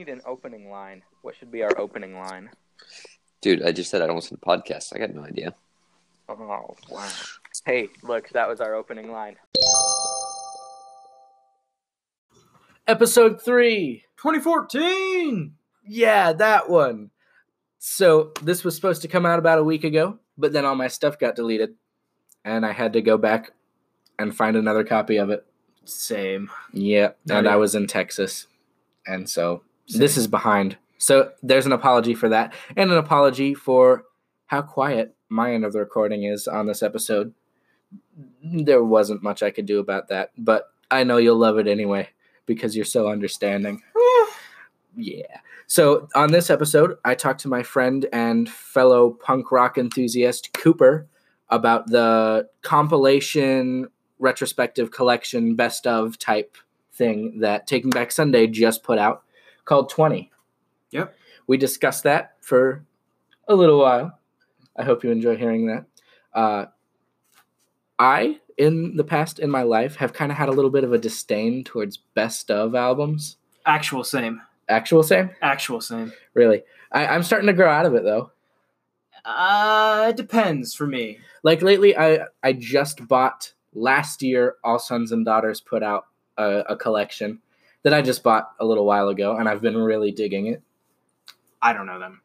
need an opening line. What should be our opening line? Dude, I just said I don't listen to podcasts. I got no idea. Oh wow! Hey, look, that was our opening line. Episode 3. 2014. Yeah, that one. So, this was supposed to come out about a week ago, but then all my stuff got deleted. And I had to go back and find another copy of it. Same. Yeah, and yeah. I was in Texas. And so this is behind. So there's an apology for that, and an apology for how quiet my end of the recording is on this episode. There wasn't much I could do about that, but I know you'll love it anyway because you're so understanding. yeah. So on this episode, I talked to my friend and fellow punk rock enthusiast Cooper about the compilation retrospective collection best of type thing that Taking Back Sunday just put out called 20. Yep. We discussed that for a little while. I hope you enjoy hearing that. Uh, I, in the past in my life, have kind of had a little bit of a disdain towards best of albums. Actual same. Actual same? Actual same. Really. I, I'm starting to grow out of it though. Uh, it depends for me. Like lately, I I just bought last year. All Sons and Daughters put out a, a collection that I just bought a little while ago, and I've been really digging it. I don't know them.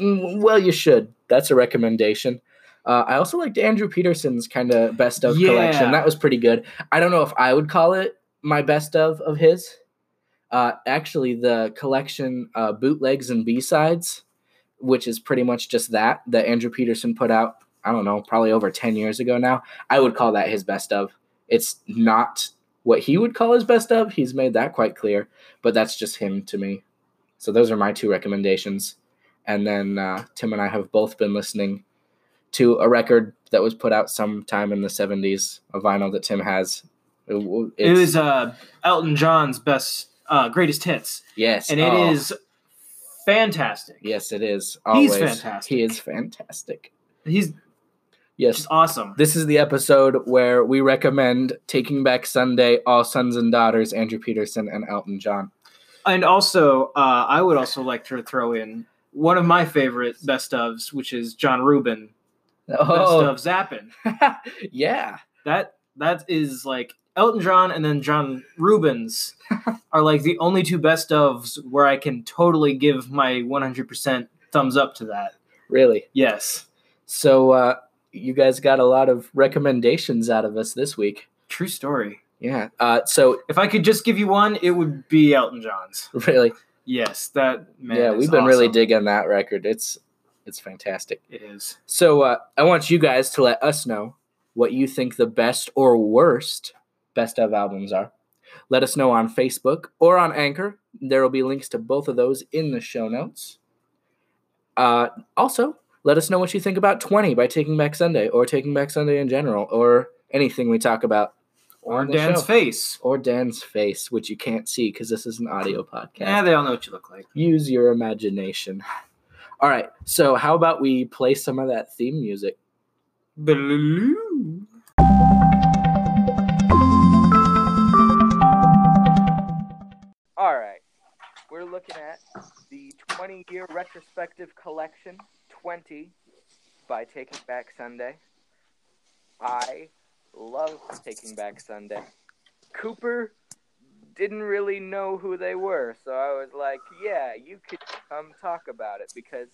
Mm, Well, you should. That's a recommendation. Uh, I also liked Andrew Peterson's kind of best of Yeah. collection. That was pretty good. I don't know if I would call it my best of of his. Uh, actually, the collection uh, bootlegs and B sides, which is pretty much just that that Andrew Peterson put out. I don't know, probably over ten years ago now. I would call that his best of. It's not what he would call his best of. He's made that quite clear, but that's just him to me. So those are my two recommendations. And then uh, Tim and I have both been listening to a record that was put out sometime in the 70s, a vinyl that Tim has. It, it was uh Elton John's best, uh, greatest hits, yes, and it is oh, fantastic. yes, it is. He's fantastic. He is fantastic. He's Yes, awesome. this is the episode where we recommend Taking Back Sunday, All Sons and Daughters, Andrew Peterson and Elton John. And also, uh, I would also like to throw in one of my favorite best ofs, which is John Rubin best Oh, of Zappin. yeah. That that is like Elton John and then John Rubens are like the only two best ofs where I can totally give my 100% thumbs up to that. Really. Yes. So uh, you guys got a lot of recommendations out of us this week. True story. Yeah. Uh, so If I could just give you one, it would be Elton John's. really, Yes, that man. yeah, we've been really digging that record. It's it's fantastic. It is. So uh, I want you guys to let us know what you think the best or worst best of albums are. Let us know on Facebook or on Anchor. There will be links to both of those in the show notes. Uh, also, let us know what you think about 20 by Taking Back Sunday or Taking Back Sunday in general or anything we talk about. Or Dan's show. face. Or Dan's face, which you can't see because this is an audio podcast. Yeah, they all know what you look like. Use your imagination. All right, so how about we play some of that theme music? Baloo. All right, we're looking at the 20 year retrospective collection 20 by Taking Back Sunday. I love Taking Back Sunday. Cooper didn't really know who they were, so I was like, yeah, you could come talk about it because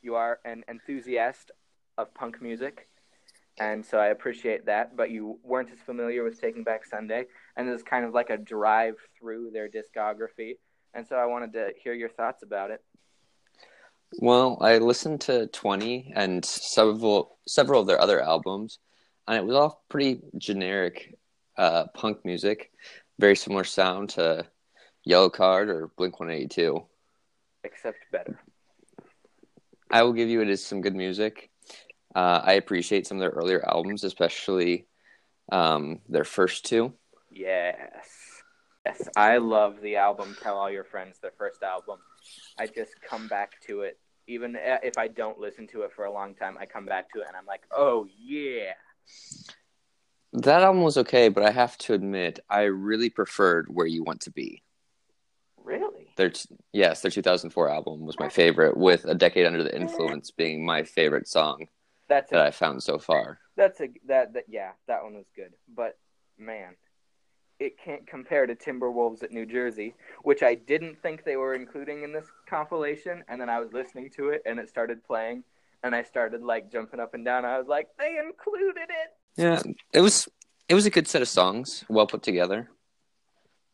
you are an enthusiast of punk music. And so I appreciate that, but you weren't as familiar with Taking Back Sunday and it was kind of like a drive through their discography. And so I wanted to hear your thoughts about it. Well, I listened to 20 and several several of their other albums, and it was all pretty generic uh, punk music, very similar sound to Yellowcard or Blink 182. Except better. I will give you it is some good music. Uh, I appreciate some of their earlier albums, especially um, their first two. Yes. Yes. I love the album Tell All Your Friends, their first album. I just come back to it. Even if I don't listen to it for a long time, I come back to it and I'm like, oh, yeah. That album was okay, but I have to admit, I really preferred Where You Want to Be. Really? Their yes, their 2004 album was my favorite, with "A Decade Under the Influence" being my favorite song That's that a, I found so far. that's a that that yeah, that one was good. But man, it can't compare to Timberwolves at New Jersey, which I didn't think they were including in this compilation, and then I was listening to it and it started playing and I started like jumping up and down. I was like, they included it. Yeah, it was it was a good set of songs, well put together.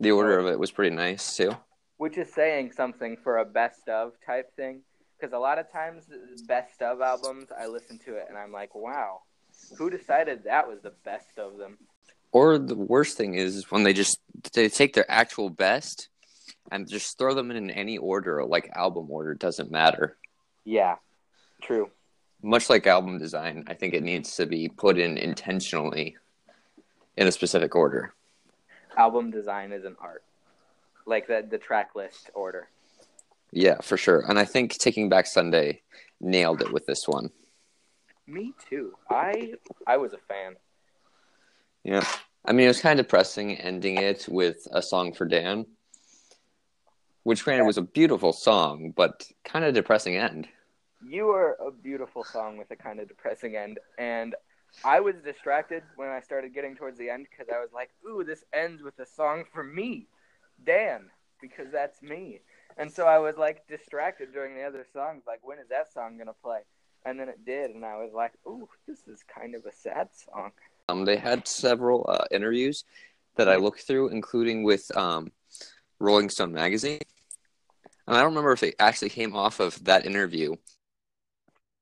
The order of it was pretty nice too. which is saying something for a best of type thing. Because a lot of times, best of albums, I listen to it and I'm like, wow, who decided that was the best of them? Or the worst thing is when they just they take their actual best and just throw them in any order, like album order, doesn't matter. Yeah, true. Much like album design, I think it needs to be put in intentionally in a specific order. Album design is an art, like the the track list order. Yeah, for sure. And I think Taking Back Sunday nailed it with this one. Me too. I I was a fan. Yeah. I mean, it was kind of depressing ending it with a song for Dan, which granted was a beautiful song, but kind of depressing end. You were a beautiful song with a kind of depressing end, and I was distracted when I started getting towards the end because I was like, "Ooh, this ends with a song for me, Dan, because that's me." And so I was like distracted during the other songs, like, "When is that song gonna play?" And then it did, and I was like, "Ooh, this is kind of a sad song." Um, they had several uh, interviews that I looked through, including with um, Rolling Stone magazine. And I don't remember if they actually came off of that interview.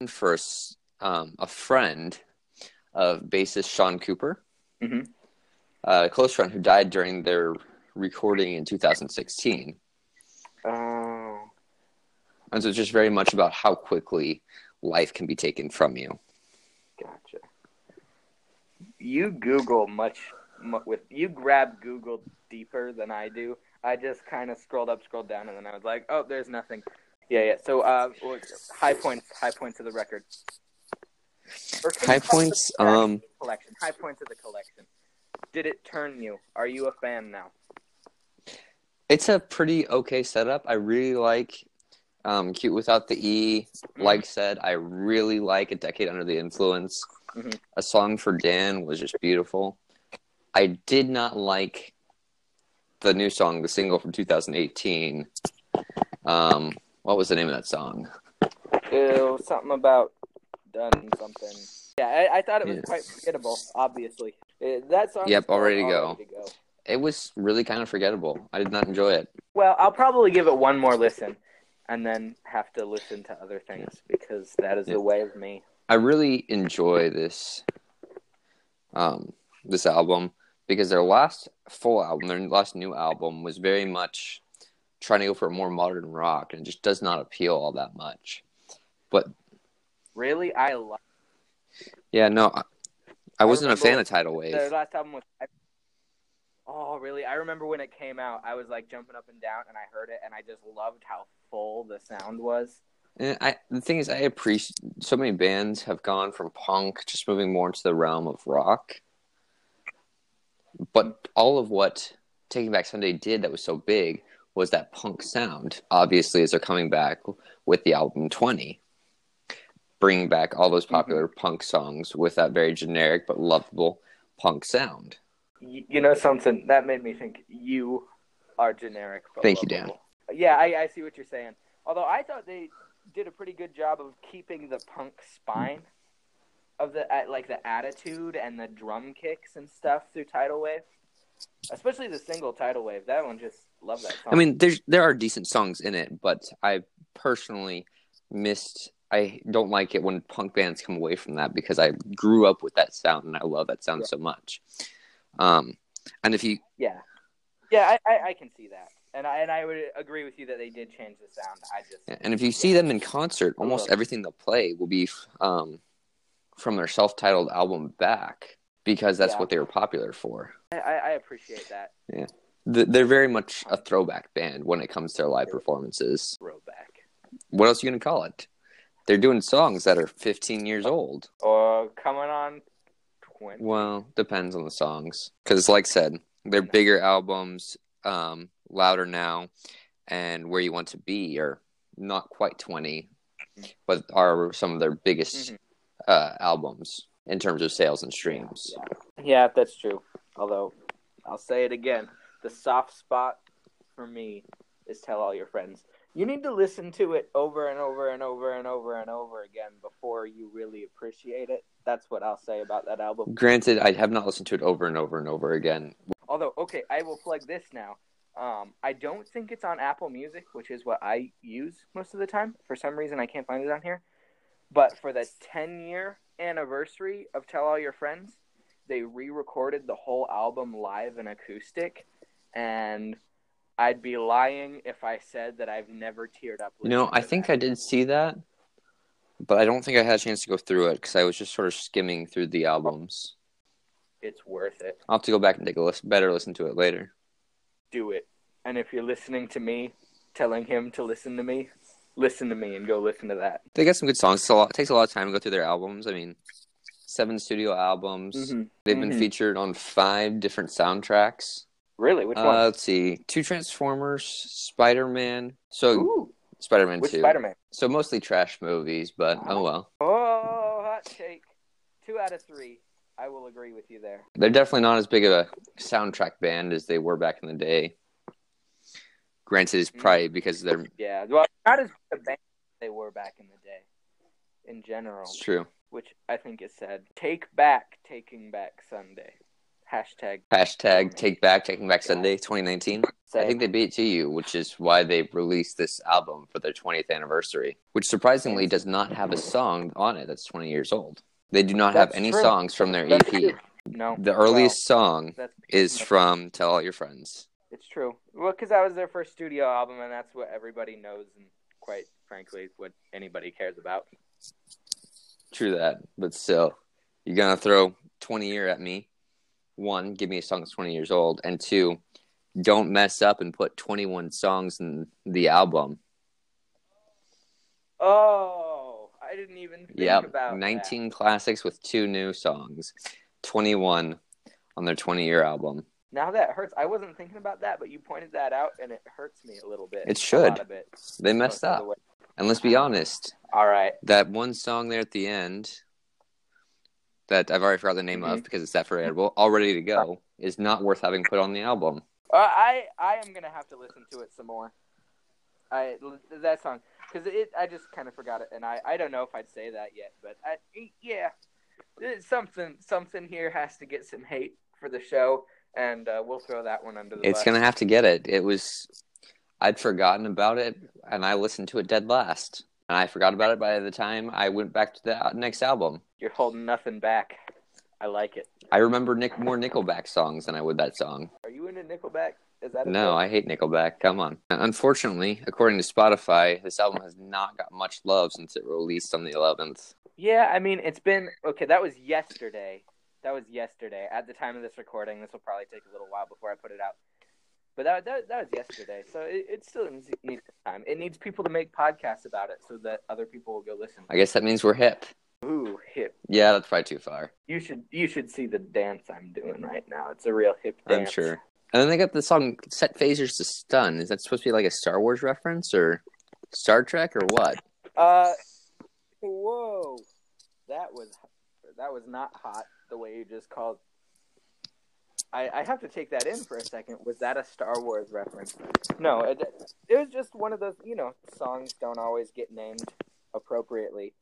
First, um, a friend of bassist Shaun Cooper, Mhm. a close friend who died during their recording in 2016. Oh, And so it's just very much about how quickly life can be taken from you. You Google much, mu with you grab Google deeper than I do. I just kind of scrolled up, scrolled down, and then I was like, "Oh, there's nothing." Yeah, yeah. So, uh, what- high points, high points of the record. Or can you High points, um, collection. High points of the collection. Did it turn you? Are you a fan now? It's a pretty okay setup. I really like um, Cute Without the E. Like said, I really like A Decade Under the Influence. Mhm. A Song for Dan was just beautiful. I did not like the new song, the single from 2018. Um, what was the name of that song? It was something about done something. Yeah, I, I thought it was Yes. quite forgettable. Obviously, Uh, that song. Yep, is all ready to go. go. It was really kind of forgettable. I did not enjoy it. Well, I'll probably give it one more listen, and then have to listen to other things because that is Yeah. the way of me. I really enjoy this um this album because their last full album, their last new album was very much trying to go for a more modern rock and it just does not appeal all that much. But Really, I love yeah, no, I, I wasn't a fan of Tidal Wave. their last album was. Oh, really? I remember when it came out. I was like jumping up and down, and I heard it, and I just loved how full the sound was. And I the thing is I appreciate so many bands have gone from punk just moving more into the realm of rock. But all of what Taking Back Sunday did that was so big was that punk sound. Obviously, as they're coming back with the album 20, bringing back all those mm-hmm. popular punk songs with that very generic but lovable punk sound. You know something that made me think you are generic. But Thank you, Dan. Yeah, I, I see what you're saying. Although I thought they did a pretty good job of keeping the punk spine of the like the attitude and the drum kicks and stuff through Tidal Wave, especially the single Tidal Wave. That one just love that song. I mean, there's there are decent songs in it, but I personally missed. I don't like it when punk bands come away from that because I grew up with that sound and I love that sound Yeah. so much. Um, and if you, yeah, yeah, I, I, I can see that, and I and I would agree with you that they did change the sound. I just and if you see them in concert, almost everything they'll play will be um, from their self-titled album back because that's Yeah. what they were popular for. I, I appreciate that Th- They're very much a throwback band when it comes to their live performances. throwback. What else are you gonna call it? They're doing songs that are 15 years old. Or coming on twenty. Well, depends on the songs. Because, like I said, they're bigger albums, um, louder now, and Where You Want to Be are not quite 20, but are some of their biggest Mhm. uh, albums in terms of sales and streams. Yeah, that's true. Although, I'll say it again: the soft spot for me is "Tell All Your Friends." You need to listen to it over and over and over and over and over again before you really appreciate it. That's what I'll say about that album. Granted, I have not listened to it over and over and over again. Although, okay, I will plug this now. Um, I don't think it's on Apple Music, which is what I use most of the time. For some reason, I can't find it on here. But for the 10 year anniversary of Tell All Your Friends, they re recorded the whole album live and acoustic. And I'd be lying if I said that I've never teared up. You know, I think that. I did see that, but I don't think I had a chance to go through it because I was just sort of skimming through the albums. it's worth it. I'll have to go back and take a listen, better listen to it later. Do it. And if you're listening to me, telling him to listen to me, listen to me and go listen to that. They got some good songs. It's a lot, it takes a lot of time to go through their albums. I mean, seven studio albums. Mhm. They've been Mhm. featured on five different soundtracks. Really? Which Uh, one? let's see, two Transformers, Spider Man. So Ooh, Spider Man which two. Spider Man? So mostly trash movies, but oh well. Oh, hot take. Two out of three. I will agree with you there. They're definitely not as big of a soundtrack band as they were back in the day. Granted, it's mm. probably because they're Yeah, well, not as big a band as they were back in the day, in general. it's true. Which I think is said. Take back, taking back Sunday. Hashtag. Hashtag Take Back Taking Back Sunday 2019. I think they beat it to you, which is why they released this album for their 20th anniversary, which surprisingly does not have a song on it that's 20 years old. They do not have any true. songs from their That's EP. true. No. The earliest song Well, that's is from Tell All Your Friends. It's true. Well, because that was their first studio album, and that's what everybody knows, and quite frankly, what anybody cares about. True that, but still, you're gonna throw 20 year at me. One, give me a song that's 20 years old, and two, don't mess up and put 21 songs in the album. Oh, I didn't even think Yep, about that. 19 classics with two new songs, 21 on their 20 year album. Now that hurts. I wasn't thinking about that, but you pointed that out, and it hurts me a little bit. It should. it. They messed Most up. And let's be honest, All right. that one song there at the end that I've already forgot the name Mm-hmm. of because it's that forgettable, All Ready to Go, is not worth having put on the album. Uh, I I am gonna have to listen to it some more. I that song because it I just kind of forgot it, and I I don't know if I'd say that yet, but I yeah, something something here has to get some hate for the show, and uh, we'll throw that one under the It's bus. gonna have to get it. It was I'd forgotten about it and I listened to it dead last. And I forgot about it by the time I went back to the next album. You're holding nothing back. I like it. I remember Nick more Nickelback songs than I would that song. Are you into Nickelback? Is that No? I hate Nickelback. Come on. Unfortunately, according to Spotify, this album has not got much love since it released on the 11th. Yeah, I mean, it's been okay. That was yesterday. That was yesterday. At the time of this recording, this will probably take a little while before I put it out. But that that, that was yesterday, so it, it still needs, needs time. It needs people to make podcasts about it so that other people will go listen. I guess that means we're hip. Ooh, hip! Yeah, that's probably too far. You should you should see the dance I'm doing right now. It's a real hip dance. I'm sure. And then they got the song Set Phasers to Stun. Is that supposed to be like a Star Wars reference or Star Trek or what? Uh, whoa, that was that was not hot the way you just called. I, I have to take that in for a second. Was that a Star Wars reference? No, it, it was just one of those. You know, songs don't always get named appropriately.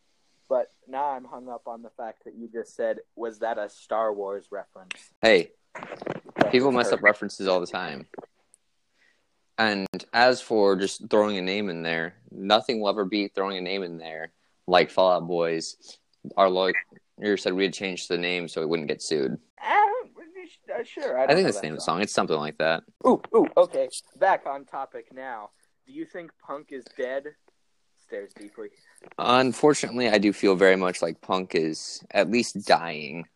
But now I'm hung up on the fact that you just said, "Was that a Star Wars reference?" Hey, people mess up references all the time. And as for just throwing a name in there, nothing will ever beat throwing a name in there like Fall Out Boys. Our lawyer said we had changed the name so we wouldn't get sued. Uh, sure. I, I, think that's the name of the song. It's something like that. Ooh, ooh, okay. Back on topic now. Do you think punk is dead? Stares deeply. Unfortunately, I do feel very much like punk is at least dying.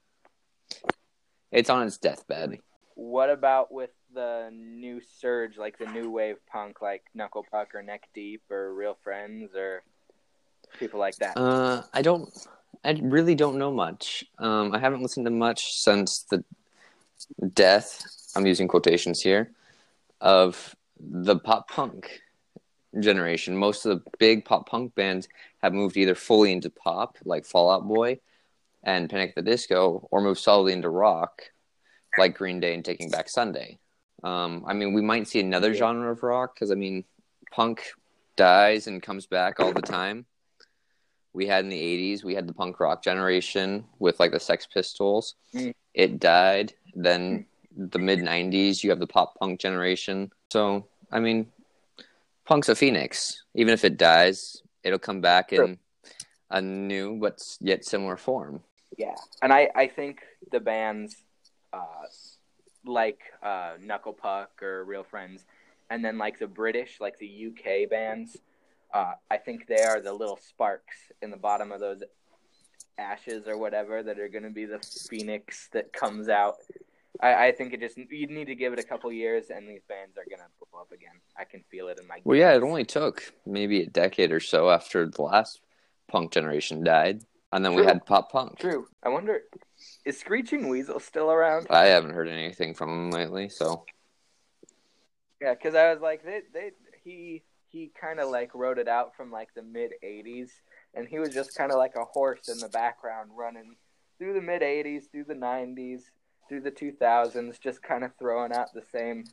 It's on its deathbed. What about with the new surge, like the new wave punk, like Knuckle Puck or Neck Deep or Real Friends or people like that? Uh, I don't. I really don't know much. Um, I haven't listened to much since the death. I'm using quotations here of the pop punk generation, most of the big pop punk bands have moved either fully into pop, like Fall Out Boy and Panic at the Disco, or moved solidly into rock, like Green Day and Taking Back Sunday. Um, I mean, we might see another Yeah. genre of rock because I mean, punk dies and comes back all the time. We had in the '80s, we had the punk rock generation with like the Sex Pistols. Mm. It died. Then the mid '90s, you have the pop punk generation. So I mean, punk's a phoenix. Even if it dies, it'll come back True. in a new but yet similar form. Yeah, and I I think the bands uh, like uh, Knuckle Puck or Real Friends, and then like the British, like the UK bands, uh, I think they are the little sparks in the bottom of those ashes or whatever that are going to be the phoenix that comes out. I, I think it just you need to give it a couple years, and these bands are going to blow up again. I can feel it in my. Well, yeah, it only took maybe a decade or so after the last punk generation died, and then we had pop punk. True. I wonder, is Screeching Weasel still around? I haven't heard anything from him lately, so Yeah, because I was like, they, they, he, he kind of like wrote it out from like the mid '80s, and he was just kind of like a horse in the background running through the mid '80s, through the '90s, through the 2000s, just kind of throwing out the same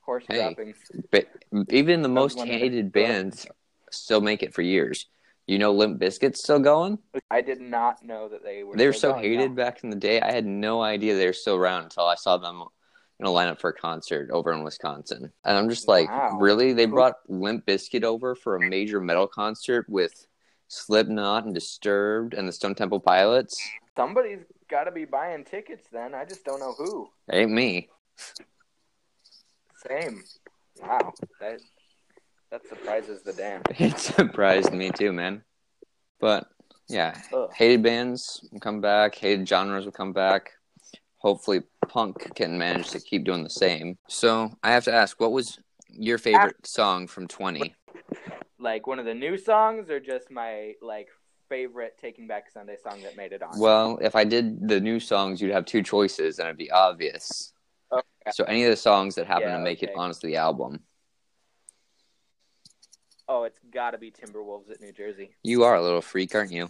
horse Hey. droppings. but even the most hated bands still make it for years. You know, Limp Bizkit's still going. I did not know that they were. They were so hated no. back in the day. I had no idea they were still around until I saw them in a lineup for a concert over in Wisconsin. And I'm just like, Wow. really? They brought Limp Bizkit over for a major metal concert with Slipknot and Disturbed and the Stone Temple Pilots? Somebody's got to be buying tickets. Then I just don't know who. Ain't me. Same. Wow. That that surprises the damn. It surprised me too, man. But yeah, Ugh. hated bands will come back, hated genres will come back. Hopefully, punk can manage to keep doing the same. So I have to ask, what was your favorite song from 20? like one of the new songs or just my like favorite Taking Back Sunday song that made it on? Well, if I did the new songs, you'd have two choices, and it'd be obvious. Oh, okay. So any of the songs that happen Yeah, to make it okay. onto the album, oh, it's got to be Timberwolves at New Jersey. you are a little freak, aren't you?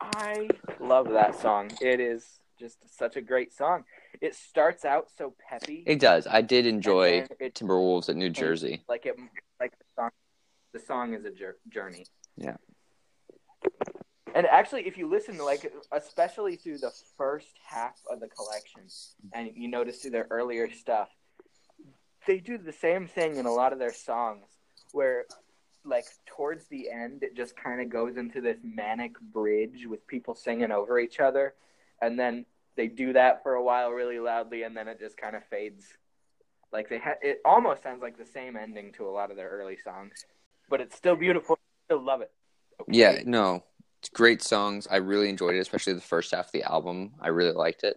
I love that song. It is just such a great song. It starts out so peppy. It does. I did enjoy it Timberwolves at New Jersey. like it like the song. The song is a journey. Yeah. And actually, if you listen, like especially through the first half of the collection, and you notice through their earlier stuff, they do the same thing in a lot of their songs, where like towards the end, it just kind of goes into this manic bridge with people singing over each other, and then they do that for a while really loudly, and then it just kind of fades. Like they ha- it almost sounds like the same ending to a lot of their early songs, but it's still beautiful. Still love it. Okay. Yeah, no, it's great songs. I really enjoyed it, especially the first half of the album. I really liked it.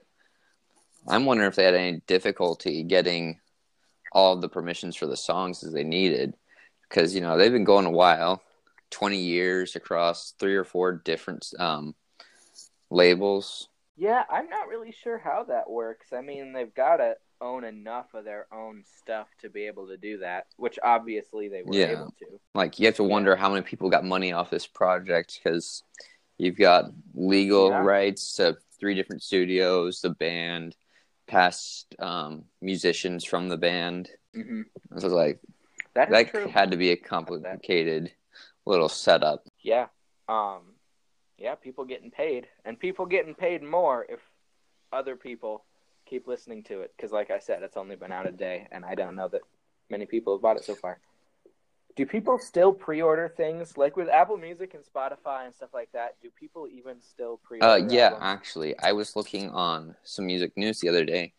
I'm wondering if they had any difficulty getting all the permissions for the songs as they needed, because you know they've been going a while, 20 years across three or four different um, labels. Yeah, I'm not really sure how that works. I mean, they've got to own enough of their own stuff to be able to do that, which obviously they were Yeah. able to. Like you have to wonder how many people got money off this project because you've got legal Yeah. rights to three different studios, the band, past um, musicians from the band. hmm So like That that true. had to be a complicated little setup. Yeah. Um, yeah, people getting paid, and people getting paid more if other people keep listening to it. Because, like I said, it's only been out a day, and I don't know that many people have bought it so far. Do people still pre-order things like with Apple Music and Spotify and stuff like that? Do people even still pre-order? Uh, yeah, albums? actually, I was looking on some music news the other day,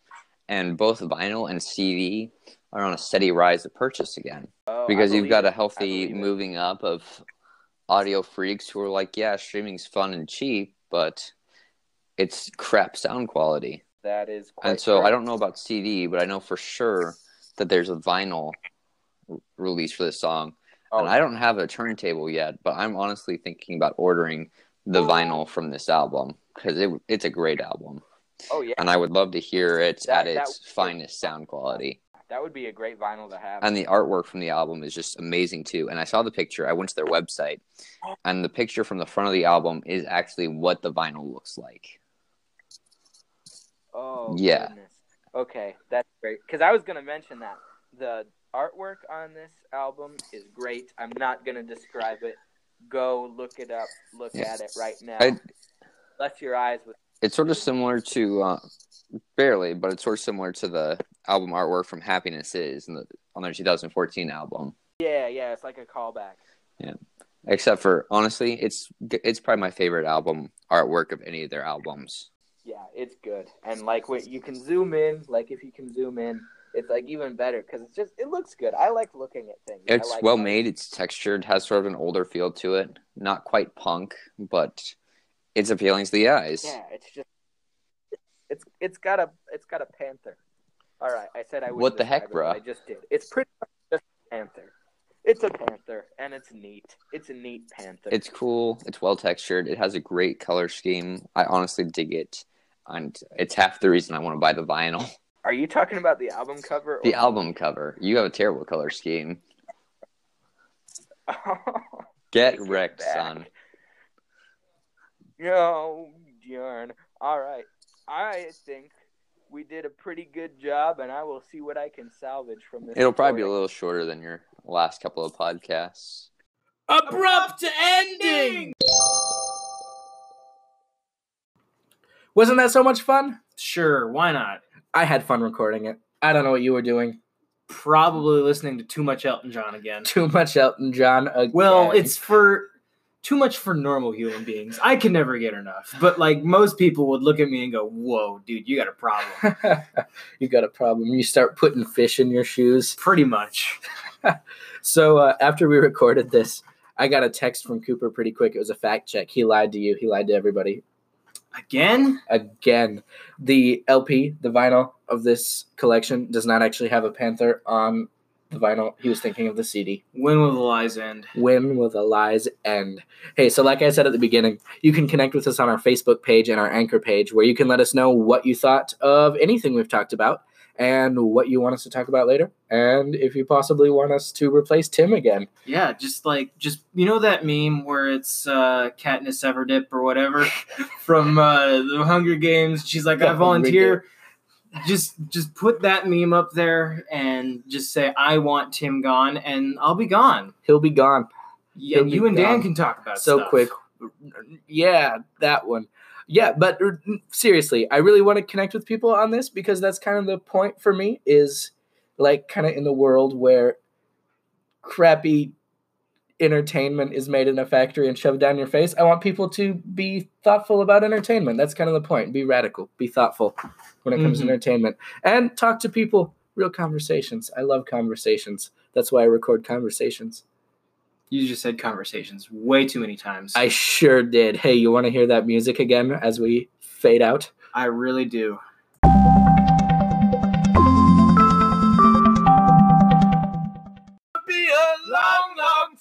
and both vinyl and CD are on a steady rise of purchase again. Oh, I because you've got a healthy believe it. moving up of audio freaks who are like, yeah, streaming's fun and cheap, but it's crap sound quality. That is quite and so true. I don't know about CD, but I know for sure that there's a vinyl r- release for this song. Oh, And I don't have a turntable yet, but I'm honestly thinking about ordering the oh. vinyl from this album because it, it's a great album. Oh yeah, And I would love to hear it That- at that- its finest sound quality. That would be a great vinyl to have. and the artwork from the album is just amazing too. And I saw the picture. I went to their website, and the picture from the front of the album is actually what the vinyl looks like. oh, Yeah. Goodness. Okay, that's great. Because I was gonna mention that the artwork on this album is great. I'm not gonna describe it. Go look it up. Look Yeah. at it right now. I- Bless your eyes with. It's sort of similar to, uh, barely, but it's sort of similar to the album artwork from Happiness Is in the, on their 2014 album. Yeah, yeah. It's like a callback. Yeah, except for honestly, it's it's probably my favorite album artwork of any of their albums. Yeah, it's good. And like when you can zoom in, like if you can zoom in, it's like even better because it's just it looks good. I like looking at things. It's like well made. It's textured. Has sort of an older feel to it. Not quite punk, but it's appealing to the eyes. Yeah, it's just it's it's got a it's got a panther. All right, I said I would. What the heck, bro? I just did. It's pretty much just a panther. It's a panther, and it's neat. It's a neat panther. It's cool. It's well textured. It has a great color scheme. I honestly dig it, and it's half the reason I want to buy the vinyl. Are you talking about the album cover? The album cover. You have a terrible color scheme. Get wrecked, son. Yo, darn. All right. I think we did a pretty good job, and I will see what I can salvage from this. It'll probably be a little shorter than your last couple of podcasts. Abrupt ending. Wasn't that so much fun? Sure, why not? I had fun recording it. I don't know what you were doing. Probably listening to too much Elton John again. Too much Elton John. Again. Well, it's for too much for normal human beings. I can never get enough. But like most people would look at me and go, "Whoa, dude, you got a problem." you got a problem. You start putting fish in your shoes. Pretty much. So uh, after we recorded this, I got a text from Cooper pretty quick. It was a fact check. He lied to you. He lied to everybody. Again? Again, the LP, the vinyl of this collection, does not actually have a panther on the vinyl. He was thinking of the CD. When will the lies end? When will the lies end? Hey, so like I said at the beginning, you can connect with us on our Facebook page and our Anchor page, where you can let us know what you thought of anything we've talked about and what you want us to talk about later, and if you possibly want us to replace Tim again. Yeah, just like just you know that meme where it's uh Katniss Everdip or whatever from uh the Hunger Games. She's like, The I volunteer. Just just put that meme up there and just say I want Tim gone and I'll be gone. He'll be gone Yeah, He'll you and Dan can talk about it. so stuff. quick. Yeah, that one. Yeah, but uh, seriously, I really want to connect with people on this because that's kind of the point for me is like kind of in the world where crappy entertainment is made in a factory and shoved down your face. I want people to be thoughtful about entertainment. That's kind of the point. Be radical, be thoughtful when it comes Mhm. to entertainment and talk to people, real conversations. I love conversations. That's why I record conversations. You just said conversations way too many times. I sure did. Hey, you want to hear that music again as we fade out? I really do.